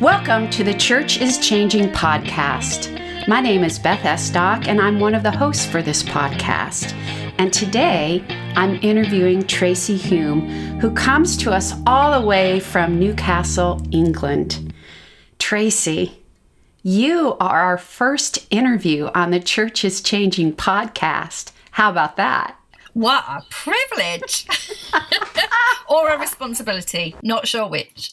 Welcome to the Church is Changing podcast. My name is Beth Estock, and I'm one of the hosts for this podcast. And today I'm interviewing Tracy Hume, who comes to us all the way from Newcastle, England. Tracy, you are our first interview on the Church is Changing podcast. How about that? What a privilege! or a responsibility, not sure which.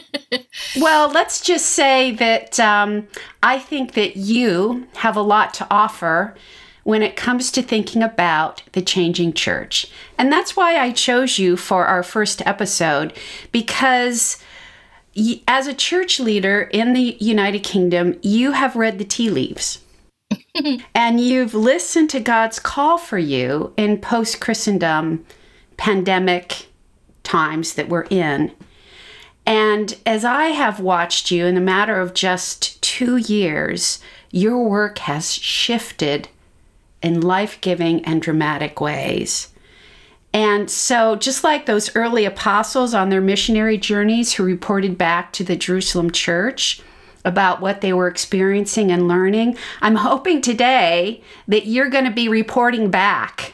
well, let's just say that um, I think that you have a lot to offer when it comes to thinking about the changing church. And that's why I chose you for our first episode, because as a church leader in the United Kingdom, you have read the tea leaves. and you've listened to God's call for you in post Christendom pandemic times that we're in. And as I have watched you in a matter of just two years, your work has shifted in life giving and dramatic ways. And so, just like those early apostles on their missionary journeys who reported back to the Jerusalem church, about what they were experiencing and learning. I'm hoping today that you're going to be reporting back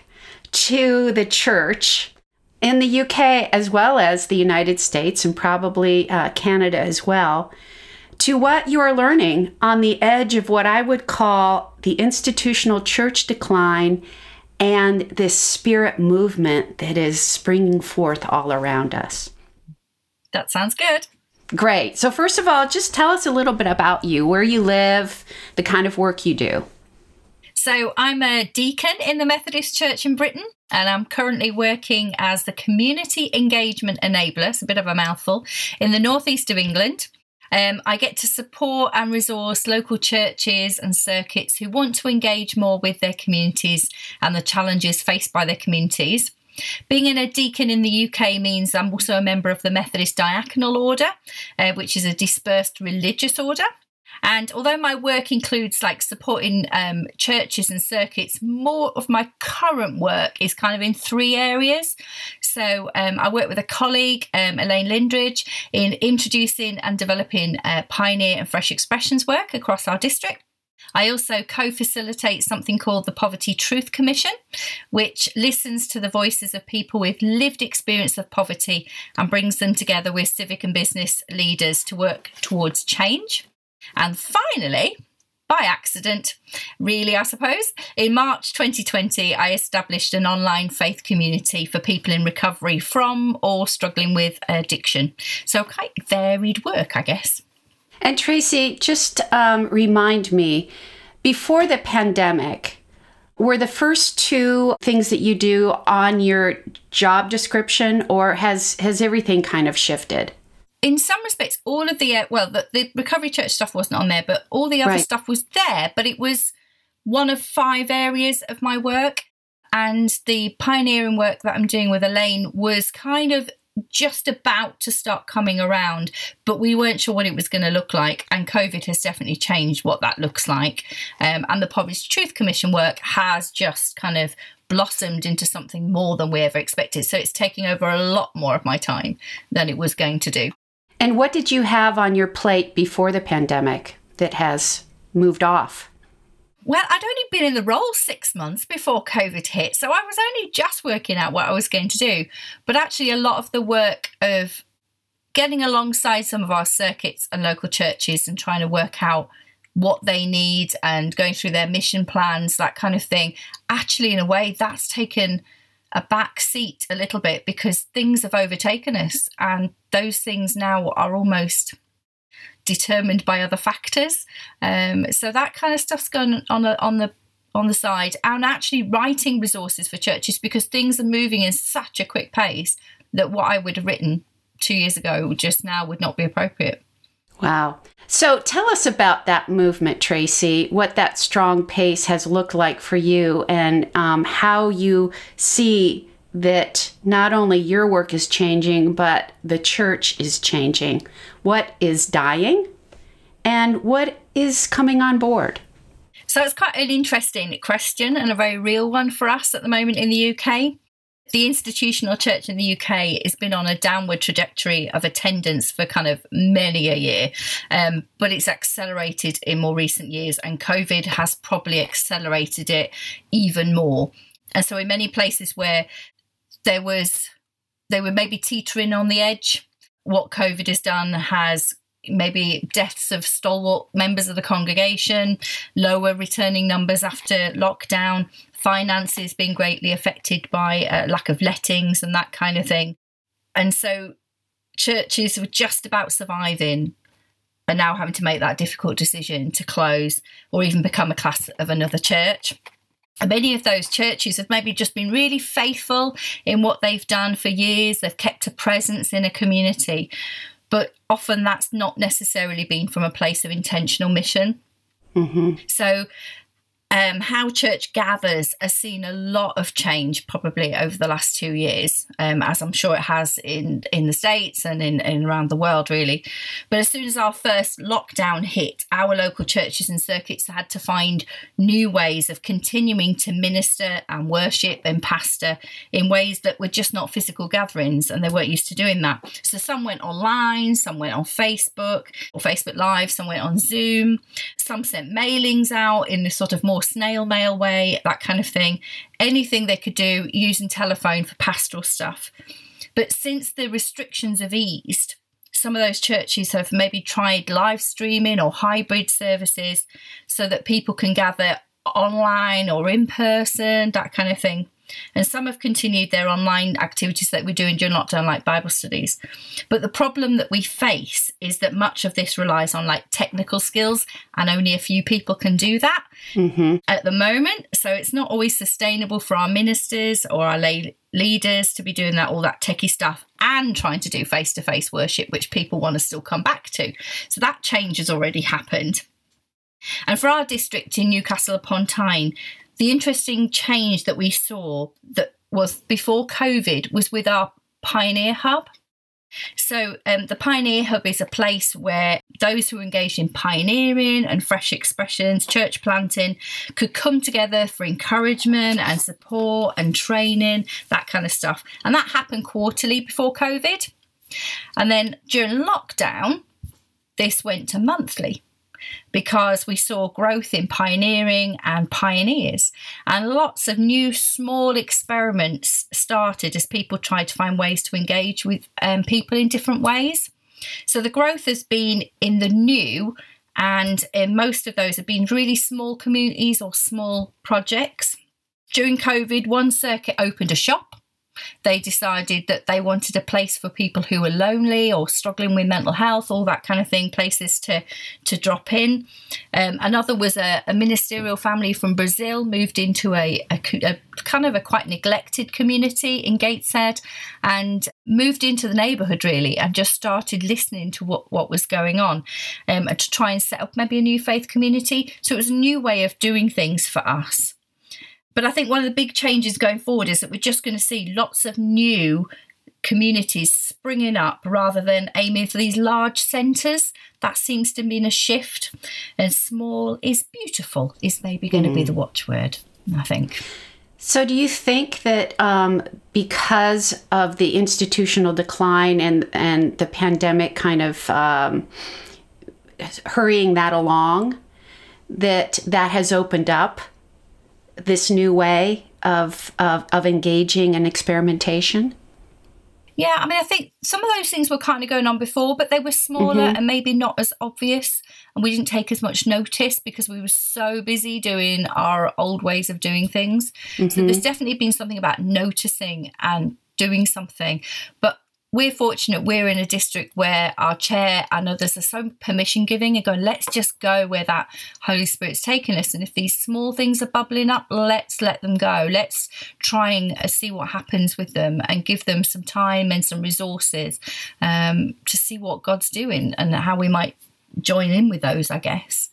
to the church in the UK as well as the United States and probably uh, Canada as well to what you are learning on the edge of what I would call the institutional church decline and this spirit movement that is springing forth all around us. That sounds good. Great. So, first of all, just tell us a little bit about you, where you live, the kind of work you do. So, I'm a deacon in the Methodist Church in Britain, and I'm currently working as the Community Engagement Enabler, it's a bit of a mouthful, in the northeast of England. Um, I get to support and resource local churches and circuits who want to engage more with their communities and the challenges faced by their communities. Being in a deacon in the UK means I'm also a member of the Methodist Diaconal Order, uh, which is a dispersed religious order. And although my work includes like supporting um, churches and circuits, more of my current work is kind of in three areas. So um, I work with a colleague, um, Elaine Lindridge, in introducing and developing uh, pioneer and fresh expressions work across our district. I also co facilitate something called the Poverty Truth Commission, which listens to the voices of people with lived experience of poverty and brings them together with civic and business leaders to work towards change. And finally, by accident, really, I suppose. In March 2020, I established an online faith community for people in recovery from or struggling with addiction. So, quite varied work, I guess. And Tracy, just um, remind me before the pandemic, were the first two things that you do on your job description, or has has everything kind of shifted? In some respects, all of the uh, well, the, the, recovery church stuff wasn't on there, but all the other right. stuff was there. But it was one of five areas of my work, and the pioneering work that I'm doing with Elaine was kind of just about to start coming around, but we weren't sure what it was going to look like. And COVID has definitely changed what that looks like. Um, and the Poverty Truth Commission work has just kind of blossomed into something more than we ever expected. So it's taking over a lot more of my time than it was going to do. And what did you have on your plate before the pandemic that has moved off? Well, I'd only been in the role six months before COVID hit, so I was only just working out what I was going to do. But actually, a lot of the work of getting alongside some of our circuits and local churches and trying to work out what they need and going through their mission plans, that kind of thing, actually, in a way, that's taken a back seat a little bit because things have overtaken us and those things now are almost determined by other factors. Um, so that kind of stuff's going on the, on the on the side, and actually writing resources for churches because things are moving in such a quick pace that what I would have written two years ago just now would not be appropriate. Wow. So tell us about that movement, Tracy, what that strong pace has looked like for you, and um, how you see that not only your work is changing, but the church is changing. What is dying and what is coming on board? So it's quite an interesting question and a very real one for us at the moment in the UK. The institutional church in the UK has been on a downward trajectory of attendance for kind of many a year, um, but it's accelerated in more recent years, and COVID has probably accelerated it even more. And so, in many places where there was, they were maybe teetering on the edge, what COVID has done has maybe deaths of stalwart members of the congregation, lower returning numbers after lockdown, finances being greatly affected by uh, lack of lettings and that kind of thing. And so churches were just about surviving are now having to make that difficult decision to close or even become a class of another church. And many of those churches have maybe just been really faithful in what they've done for years. They've kept a presence in a community, but often that's not necessarily been from a place of intentional mission. Mm-hmm. So um, how church gathers has seen a lot of change probably over the last two years, um, as I'm sure it has in in the states and in, in around the world, really. But as soon as our first lockdown hit, our local churches and circuits had to find new ways of continuing to minister and worship and pastor in ways that were just not physical gatherings, and they weren't used to doing that. So some went online, some went on Facebook or Facebook Live, some went on Zoom, some sent mailings out in this sort of more snail mail way, that kind of thing. Anything they could do using telephone for pastoral stuff. But since the restrictions have eased, some of those churches have maybe tried live streaming or hybrid services so that people can gather online or in person, that kind of thing. And some have continued their online activities that we're doing during lockdown, like Bible studies. But the problem that we face is that much of this relies on like technical skills, and only a few people can do that mm-hmm. at the moment. So it's not always sustainable for our ministers or our lay leaders to be doing that all that techie stuff and trying to do face to face worship, which people want to still come back to. So that change has already happened. And for our district in Newcastle upon Tyne, the interesting change that we saw that was before COVID was with our Pioneer Hub. So, um, the Pioneer Hub is a place where those who are engaged in pioneering and fresh expressions, church planting, could come together for encouragement and support and training, that kind of stuff. And that happened quarterly before COVID. And then during lockdown, this went to monthly because we saw growth in pioneering and pioneers. And lots of new small experiments started as people tried to find ways to engage with um, people in different ways. So the growth has been in the new, and in most of those have been really small communities or small projects. During COVID, one circuit opened a shop they decided that they wanted a place for people who were lonely or struggling with mental health, all that kind of thing, places to, to drop in. Um, another was a, a, ministerial family from Brazil moved into a, a, a, kind of a quite neglected community in Gateshead and moved into the neighbourhood really and just started listening to what, what was going on um, and to try and set up maybe a new faith community. So it was a new way of doing things for us. But I think one of the big changes going forward is that we're just going to see lots of new communities springing up rather than aiming for these large centres. That seems to mean a shift. And small is beautiful, is maybe going mm. to be the watchword, I think. So, do you think that um, because of the institutional decline and, and the pandemic kind of um, hurrying that along, that that has opened up this new way of, of, of engaging and experimentation? Yeah, I mean, I think some of those things were kind of going on before, but they were smaller mm-hmm. and maybe not as obvious. And we didn't take as much notice because we were so busy doing our old ways of doing things. Mm-hmm. So there's definitely been something about noticing and doing something. But we're fortunate we're in a district where our chair and others are so permission giving and going, let's just go where that Holy Spirit's taking us. And if these small things are bubbling up, let's let them go. Let's try and uh, see what happens with them and give them some time and some resources um, to see what God's doing and how we might join in with those, I guess.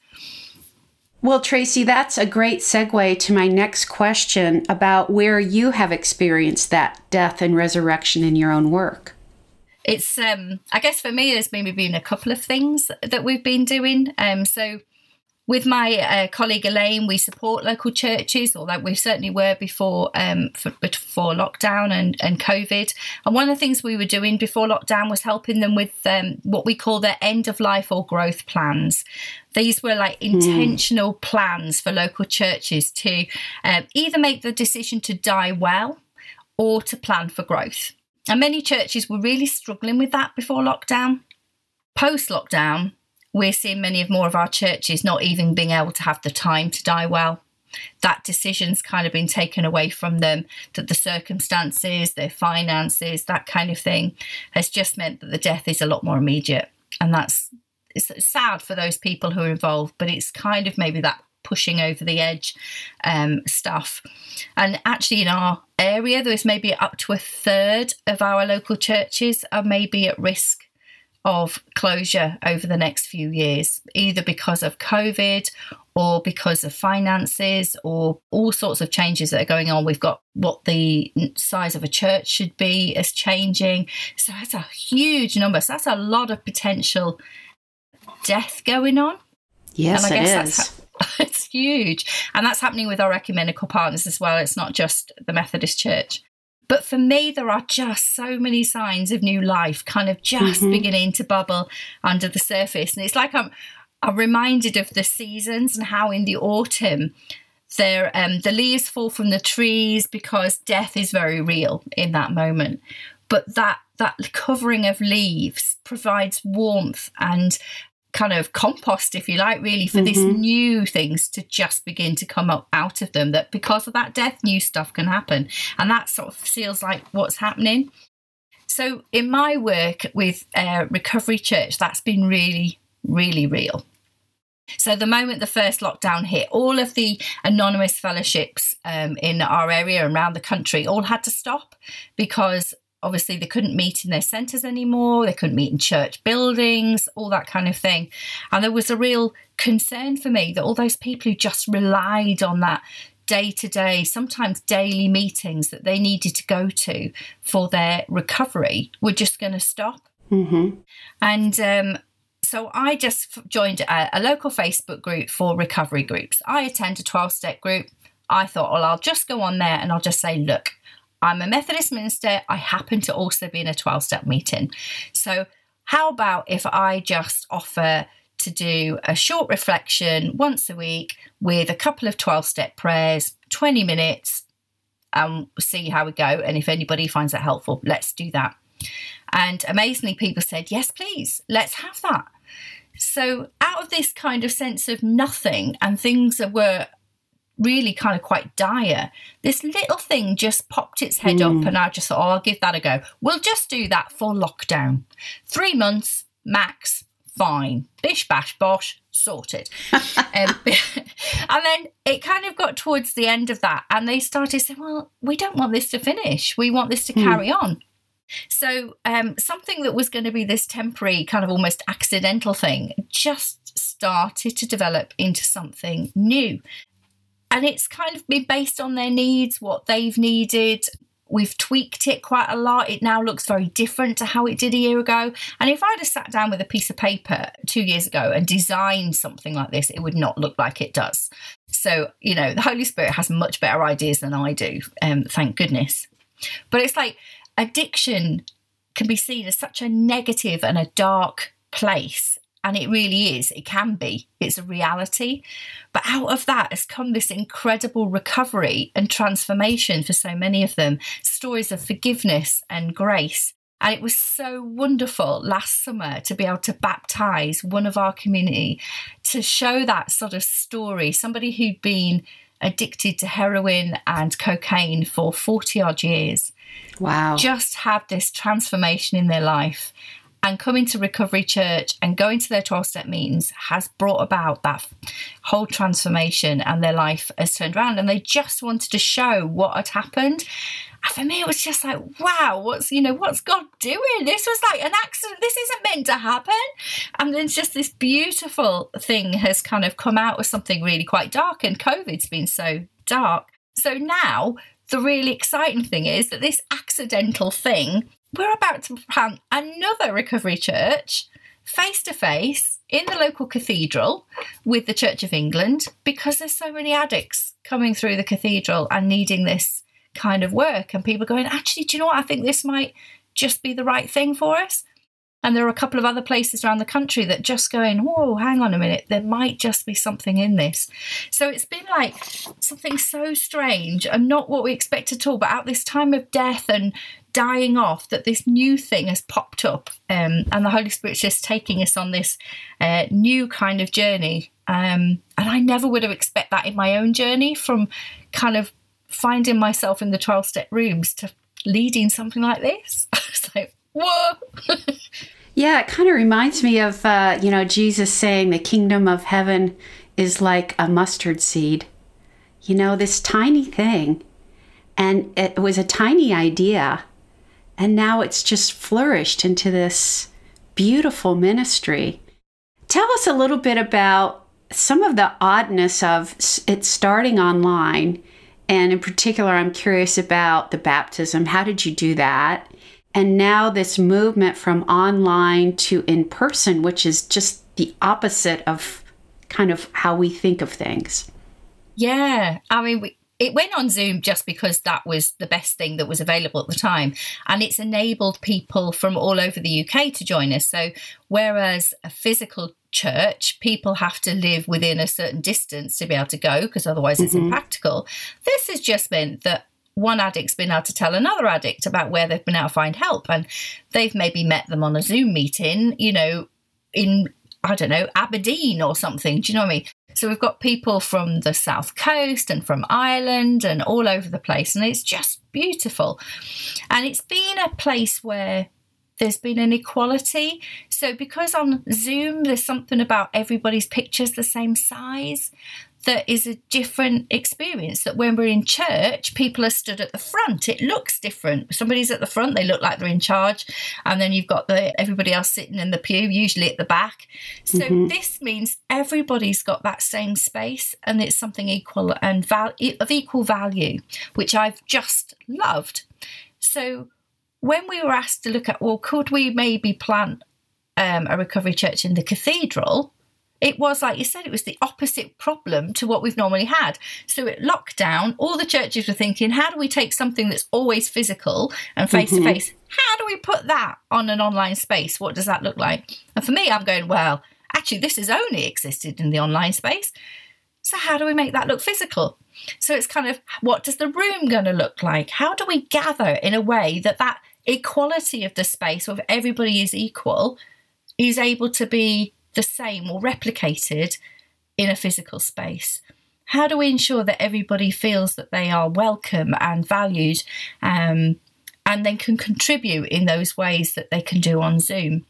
Well, Tracy, that's a great segue to my next question about where you have experienced that death and resurrection in your own work it's um i guess for me there's maybe been a couple of things that we've been doing um so with my uh, colleague Elaine, we support local churches, or that we certainly were before um, for, before lockdown and, and COVID. And one of the things we were doing before lockdown was helping them with um, what we call their end of life or growth plans. These were like hmm. intentional mm. plans for local churches to uh, either make the decision to die well or to plan for growth. And many churches were really struggling with that before lockdown. Post lockdown, we're seeing many of more of our churches not even being able to have the time to die well. That decision's kind of been taken away from them, that the circumstances, their finances, that kind of thing has just meant that the death is a lot more immediate. And that's it's sad for those people who are involved, but it's kind of maybe that pushing over the edge um, stuff. And actually, in our area, there's maybe up to a third of our local churches are maybe at risk of closure over the next few years, either because of COVID or because of finances or all sorts of changes that are going on. We've got what the size of a church should be is changing. So that's a huge number. So that's a lot of potential death going on. Yes, it is. it's huge. And that's happening with our ecumenical partners as well. It's not just the Methodist Church. But for me, there are just so many signs of new life kind of just mm-hmm. beginning to bubble under the surface. And it's like I'm, I'm reminded of the seasons and how in the autumn, there um, the leaves fall from the trees because death is very real in that moment. But that that covering of leaves provides warmth and kind of compost, if you like, really, for mm-hmm. this new things to just begin to come up out of them. That because of that death, new stuff can happen. And that sort of feels like what's happening. So, in my work with uh, Recovery Church, that's been really, really real. So, the moment the first lockdown hit, all of the anonymous fellowships um, in our area and around the country all had to stop because obviously they couldn't meet in their centres anymore, they couldn't meet in church buildings, all that kind of thing. And there was a real concern for me that all those people who just relied on that day to day, sometimes daily meetings that they needed to go to for their recovery were just going to stop. Mm-hmm. And um, so I just joined a, a, local Facebook group for recovery groups. I attend a 12 step group. I thought, well, I'll just go on there and I'll just say, look, I'm a Methodist minister. I happen to also be in a 12 step meeting. So, how about if I just offer to do a short reflection once a week with a couple of 12 step prayers, 20 minutes, and see how we go. And if anybody finds that helpful, let's do that. And amazingly, people said, yes, please, let's have that. So, out of this kind of sense of nothing and things that were really kind of quite dire. This little thing just popped its head mm. up, hmm. and I just thought, oh, I'll give that a go. We'll just do that for lockdown. Three months max, fine. Bish, bash, bosh, sorted. um, and then it kind of got towards the end of that, and they started saying, well, we don't want this to finish. We want this to mm. carry on. So, um, something that was going to be this temporary, kind of almost accidental thing just started to develop into something new and it's kind of been based on their needs, what they've needed. We've tweaked it quite a lot. It now looks very different to how it did a year ago. And if I'd have sat down with a piece of paper two years ago and designed something like this, it would not look like it does. So, you know, the Holy Spirit has much better ideas than I do, um, thank goodness. But it's like addiction can be seen as such a negative and a dark place and it really is, it can be, it's a reality. But out of that has come this incredible recovery and transformation for so many of them stories of forgiveness and grace. And it was so wonderful last summer to be able to baptize one of our community to show that sort of story, somebody who'd been addicted to heroin and cocaine for 40 odd years. Wow. Just had this transformation in their life and coming to Recovery Church and going to their 12 step meetings has brought about that whole transformation and their life has turned around and they just wanted to show what had happened. And for me, it was just like, wow, what's, you know, what's God doing? This was like an accident. This isn't meant to happen. And then just this beautiful thing has kind of come out of something really quite dark and COVID's been so dark. So now the really exciting thing is that this accidental thing we're about to plant another recovery church face to face in the local cathedral with the Church of England because there's so many addicts coming through the cathedral and needing this kind of work. And people going, actually, do you know what? I think this might just be the right thing for us. And there are a couple of other places around the country that just going, whoa, hang on a minute, there might just be something in this. So it's been like something so strange and not what we expect at all. But at this time of death and dying off, that this new thing has popped up. Um, and the Holy Spirit's just taking us on this uh, new kind of journey. Um, and I never would have expected that in my own journey from kind of finding myself in the 12 step rooms to leading something like this. so, whoa. Yeah, it kind of reminds me of, uh, you know, Jesus saying the kingdom of heaven is like a mustard seed. You know, this tiny thing. And it was a tiny idea. And now it's just flourished into this beautiful ministry. Tell us a little bit about some of the oddness of it starting online. And in particular, I'm curious about the baptism. How did you do that? And now this movement from online to in person, which is just the opposite of kind of how we think of things. Yeah. I mean, we, it went on Zoom just because that was the best thing that was available at the time. And it's enabled people from all over the UK to join us. So, whereas a physical church, people have to live within a certain distance to be able to go because otherwise it's mm-hmm. impractical. This has just meant that one addict's been able to tell another addict about where they've been able to find help. And they've maybe met them on a Zoom meeting, you know, in, I don't know, Aberdeen or something. Do you know what I mean? So we've got people from the South Coast and from Ireland and all over the place. And it's just beautiful. And it's been a place where there's been an equality. So, because on Zoom, there's something about everybody's pictures the same size, that is a different experience. That when we're in church, people are stood at the front. It looks different. Somebody's at the front, they look like they're in charge, and then you've got the everybody else sitting in the pew, usually at the back. So mm-hmm. this means everybody's got that same space, and it's something equal and val- of equal value, which I've just loved. So when we were asked to look at, well, could we maybe plant um, a recovery church in the cathedral? It was like you said, it was the opposite problem to what we've normally had. So at lockdown, all the churches were thinking, how do we take something that's always physical and face to mm-hmm. face? How do we put that on an online space? What does that look like? And for me, I'm going, well, actually, this has only existed in the online space. So how do we make that look physical? So it's kind of what does the room going to look like? How do we gather in a way that that equality of the space, where everybody is equal, is able to be the same or replicated in a physical space? How do we ensure that everybody feels that they are welcome and valued um, and then can contribute in those ways that they can do on Zoom?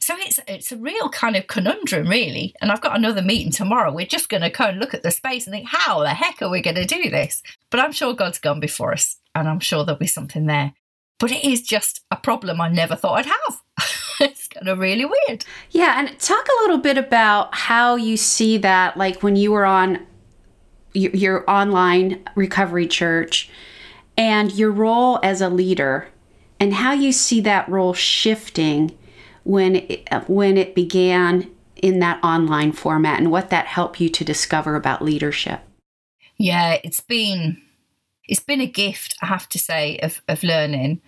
So it's it's a real kind of conundrum, really. And I've got another meeting tomorrow. We're just going to go and look at the space and think, how the heck are we going to do this? But I'm sure God's gone before us, and I'm sure there'll be something there. But it is just a problem I never thought I'd have. Kind of really weird. Yeah, and talk a little bit about how you see that, like when you were on your, your online recovery church and your role as a leader and how you see that role shifting when it, when it began in that online format and what that helped you to discover about leadership. Yeah, it's been it's been a gift, I have to say, of, of learning.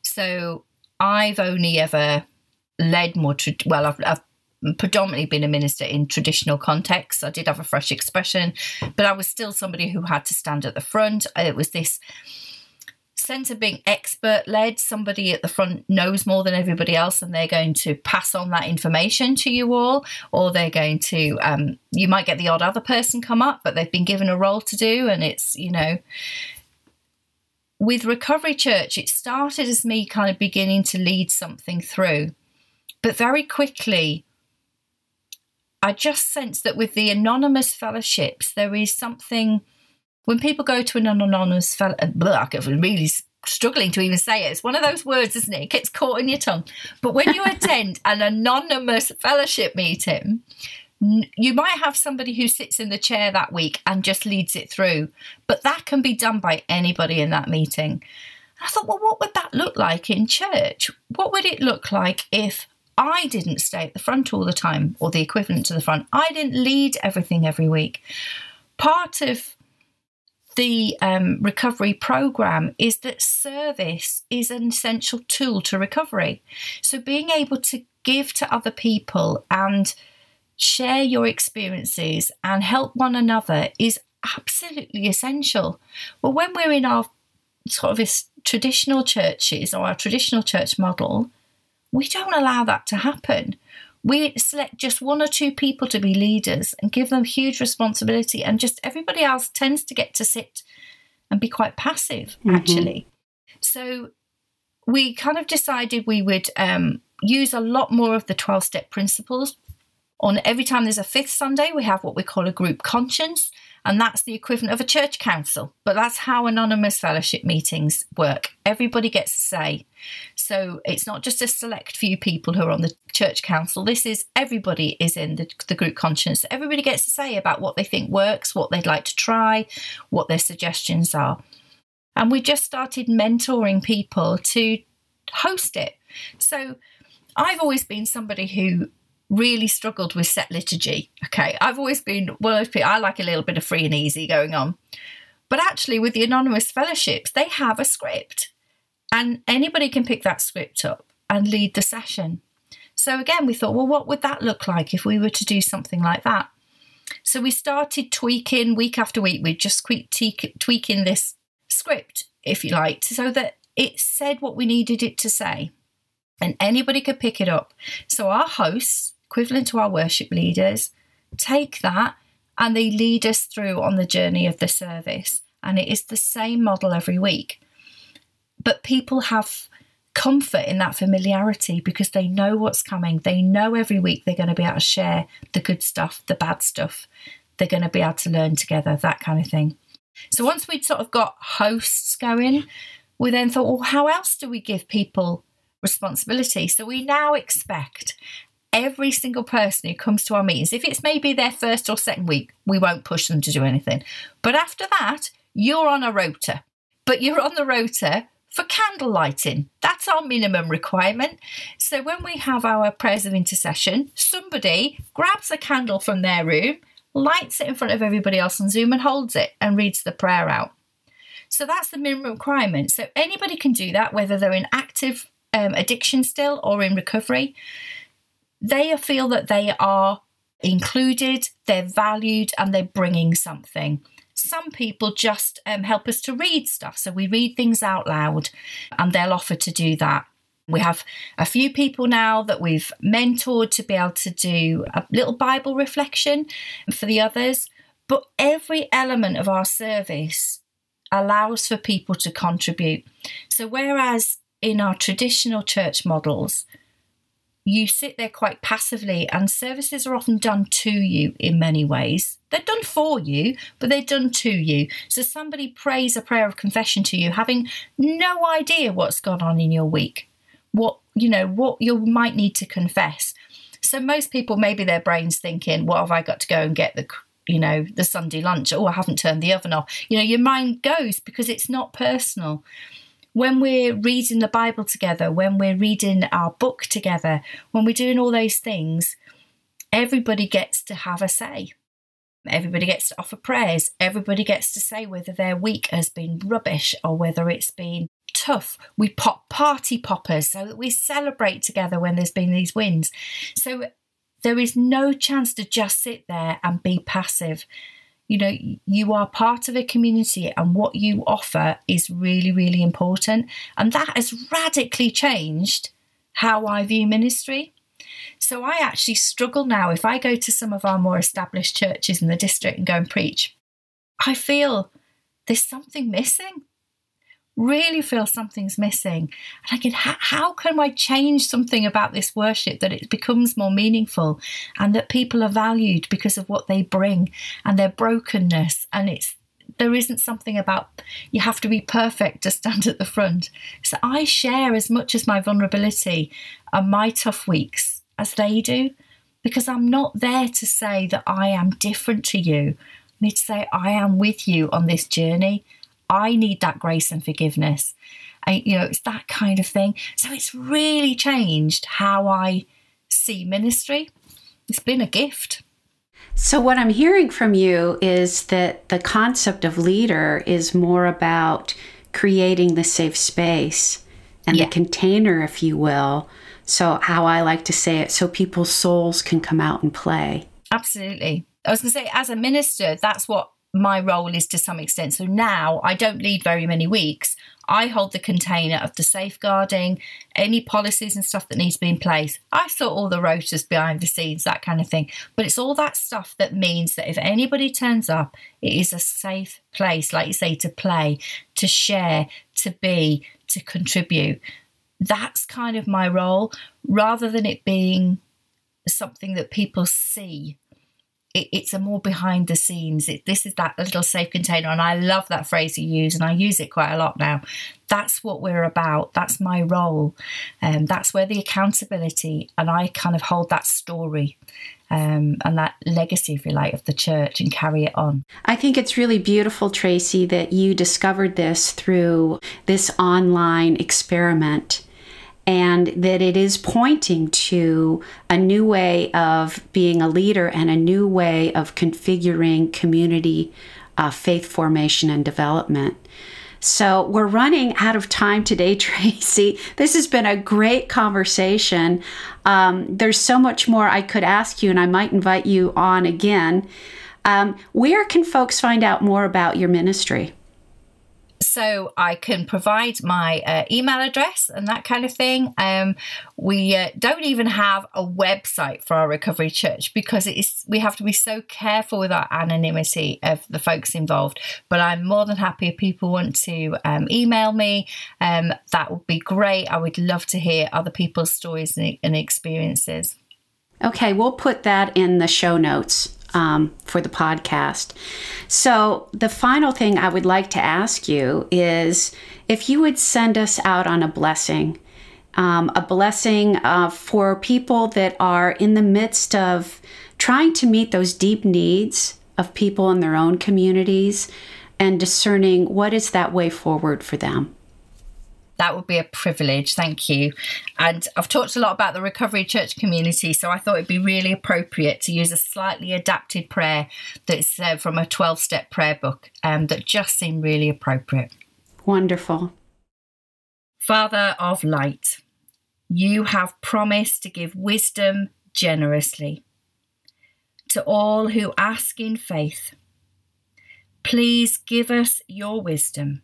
So I've only ever led more, tra- well, I've, I've predominantly been a minister in traditional contexts. I did have a fresh expression, but I was still somebody who had to stand at the front. It was this sense of being expert led. Somebody at the front knows more than everybody else, and they're going to pass on that information to you all, or they're going to, um, you might get the odd other person come up, but they've been given a role to do, and it's, you know, with Recovery Church, it started as me kind of beginning to lead something through. But very quickly, I just sense that with the anonymous fellowships, there is something. When people go to an anonymous fellowship, uh, I'm really struggling to even say it. It's one of those words, isn't it? It gets caught in your tongue. But when you attend an anonymous fellowship meeting, you might have somebody who sits in the chair that week and just leads it through, but that can be done by anybody in that meeting. I thought, well, what would that look like in church? What would it look like if I didn't stay at the front all the time or the equivalent to the front. I didn't lead everything every week. Part of the um, recovery program is that service is an essential tool to recovery. So being able to give to other people and share your experiences and help one another is absolutely essential. Well, when we're in our sort of traditional churches or our traditional church model, we don't allow that to happen. We select just one or two people to be leaders and give them huge responsibility, and just everybody else tends to get to sit and be quite passive, mm-hmm. actually. So we kind of decided we would um, use a lot more of the 12 step principles. On every time there's a fifth Sunday, we have what we call a group conscience and that's the equivalent of a church council. But that's how anonymous fellowship meetings work. Everybody gets a say. So it's not just a select few people who are on the church council. This is everybody is in the, the group conscience. Everybody gets to say about what they think works, what they'd like to try, what their suggestions are. And we just started mentoring people to host it. So I've always been somebody who really struggled with set liturgy. Okay, I've always been one of people, I like a little bit of free and easy going on. But actually, with the anonymous fellowships, they have a script, and anybody can pick that script up and lead the session. So, again, we thought, well, what would that look like if we were to do something like that? So, we started tweaking week after week. We just keep tweaking this script, if you like, so that it said what we needed it to say and anybody could pick it up. So, our hosts equivalent to our worship leaders, take that and they lead us through on the journey of the service. And it is the same model every week. But people have comfort in that familiarity because they know what's coming. They know every week they're going to be able to share the good stuff, the bad stuff. They're going to be able to learn together, that kind of thing. So once we'd sort of got hosts going, we then thought, well, how else do we give people responsibility? So we now expect every single person who comes to our meetings, if it's maybe their first or second week, we won't push them to do anything. But after that, you're on a rota. But you're on the rota for candle lighting. That's our minimum requirement. So when we have our prayers of intercession, somebody grabs a candle from their room, lights it in front of everybody else on Zoom, and holds it and reads the prayer out. So that's the minimum requirement. So anybody can do that, whether they're in active um, addiction still or in recovery they feel that they are included, they're valued, and they're bringing something. Some people just um, help us to read stuff. So we read things out loud and they'll offer to do that. We have a few people now that we've mentored to be able to do a little Bible reflection for the others. But every element of our service allows for people to contribute. So, whereas in our traditional church models, you sit there quite passively, and services are often done to you in many ways. They're done for you, but they're done to you. So somebody prays a prayer of confession to you, having no idea what's gone on in your week, what you know, what you might need to confess. So most people, maybe their brains thinking, "What have I got to go and get the you know, the Sunday lunch. Oh, I haven't turned the oven off. You know, your mind goes because it's not personal when we're reading the Bible together, when we're reading our book together, when we're doing all those things, everybody gets to have a say. Everybody gets to offer prayers. Everybody gets to say whether their week has been rubbish or whether it's been tough. We pop party poppers so that we celebrate together when there's been these wins. So there is no chance to just sit there and be passive you know you are part of a community and what you offer is really really important. And that has radically changed how i view ministry. So i actually struggle now. If i go to some of our more established churches in the district and go and preach i feel there's something missing really feel something's missing. And I can, how, how can I change something about this worship that it becomes more meaningful and that people are valued because of what they bring and their brokenness? And it's, there isn't something about you have to be perfect to stand at the front. So I share as much as my vulnerability and my tough weeks as they do because I'm not there to say that I am different to you. I need to say I am with you on this journey I need that grace and forgiveness. I, you know, it's that kind of thing. So it's really changed how I see ministry. It's been a gift. So, what I'm hearing from you is that the concept of leader is more about creating the safe space and yeah. the container, if you will. So, how I like to say it, so people's souls can come out and play. Absolutely. I was going to say, as a minister, that's what my role is to some extent. So now I don't lead very many weeks. I hold the container of the safeguarding, any policies and stuff that needs to be in place. I sort all the rotas behind the scenes, that kind of thing. But it's all that stuff that means that if anybody turns up, it is a safe place, like you say, to play, to share, to be, to contribute. That's kind of my role, rather than it being something that people see it, it's a more behind the scenes. It, this is that little safe container, and I love that phrase you use, and I use it quite a lot now. That's what we're about. That's my role, and um, that's where the accountability, and I kind of hold that story. Um, and that legacy, if you like, of the church and carry it on. I think it's really beautiful, Tracy, that you discovered this through this online experiment and that it is pointing to a new way of being a leader and a new way of configuring community uh, faith formation and development. So we're running out of time today, Tracy. This has been a great conversation. Um, there's so much more I could ask you, and I might invite you on again. Um, where can folks find out more about your ministry? So I can provide my uh, email address and that kind of thing. Um, we uh, don't even have a website for our recovery church because it is we have to be so careful with our anonymity of the folks involved. But I'm more than happy if people want to um, email me. Um, that would be great. I would love to hear other people's stories and, and experiences. Okay, we'll put that in the show notes um, for the podcast. So, the final thing I would like to ask you is if you would send us out on a blessing, um, a blessing uh, for people that are in the midst of trying to meet those deep needs of people in their own communities and discerning what is that way forward for them that would be a privilege. Thank you. And I've talked a lot about the recovery church community, so I thought it'd be really appropriate to use a slightly adapted prayer that's uh, from a 12 step prayer book um, that just seemed really appropriate. Wonderful. Father of light, you have promised to give wisdom generously to all who ask in faith. Please give us your wisdom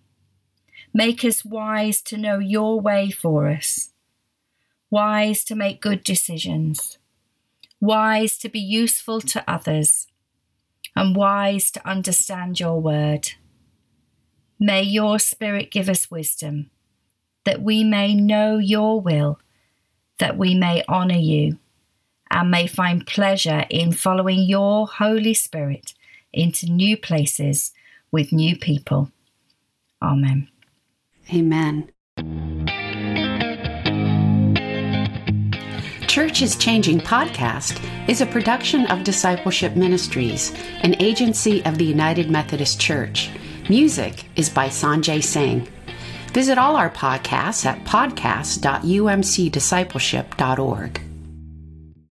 Make us wise to know your way for us, wise to make good decisions, wise to be useful to others, and wise to understand your word. May your Spirit give us wisdom, that we may know your will, that we may honour you, and may find pleasure in following your Holy Spirit into new places with new people. Amen. Amen. Church is Changing podcast is a production of Discipleship Ministries, an agency of the United Methodist Church. Music is by Sanjay Singh. Visit all our podcasts at podcast.umcdiscipleship.org.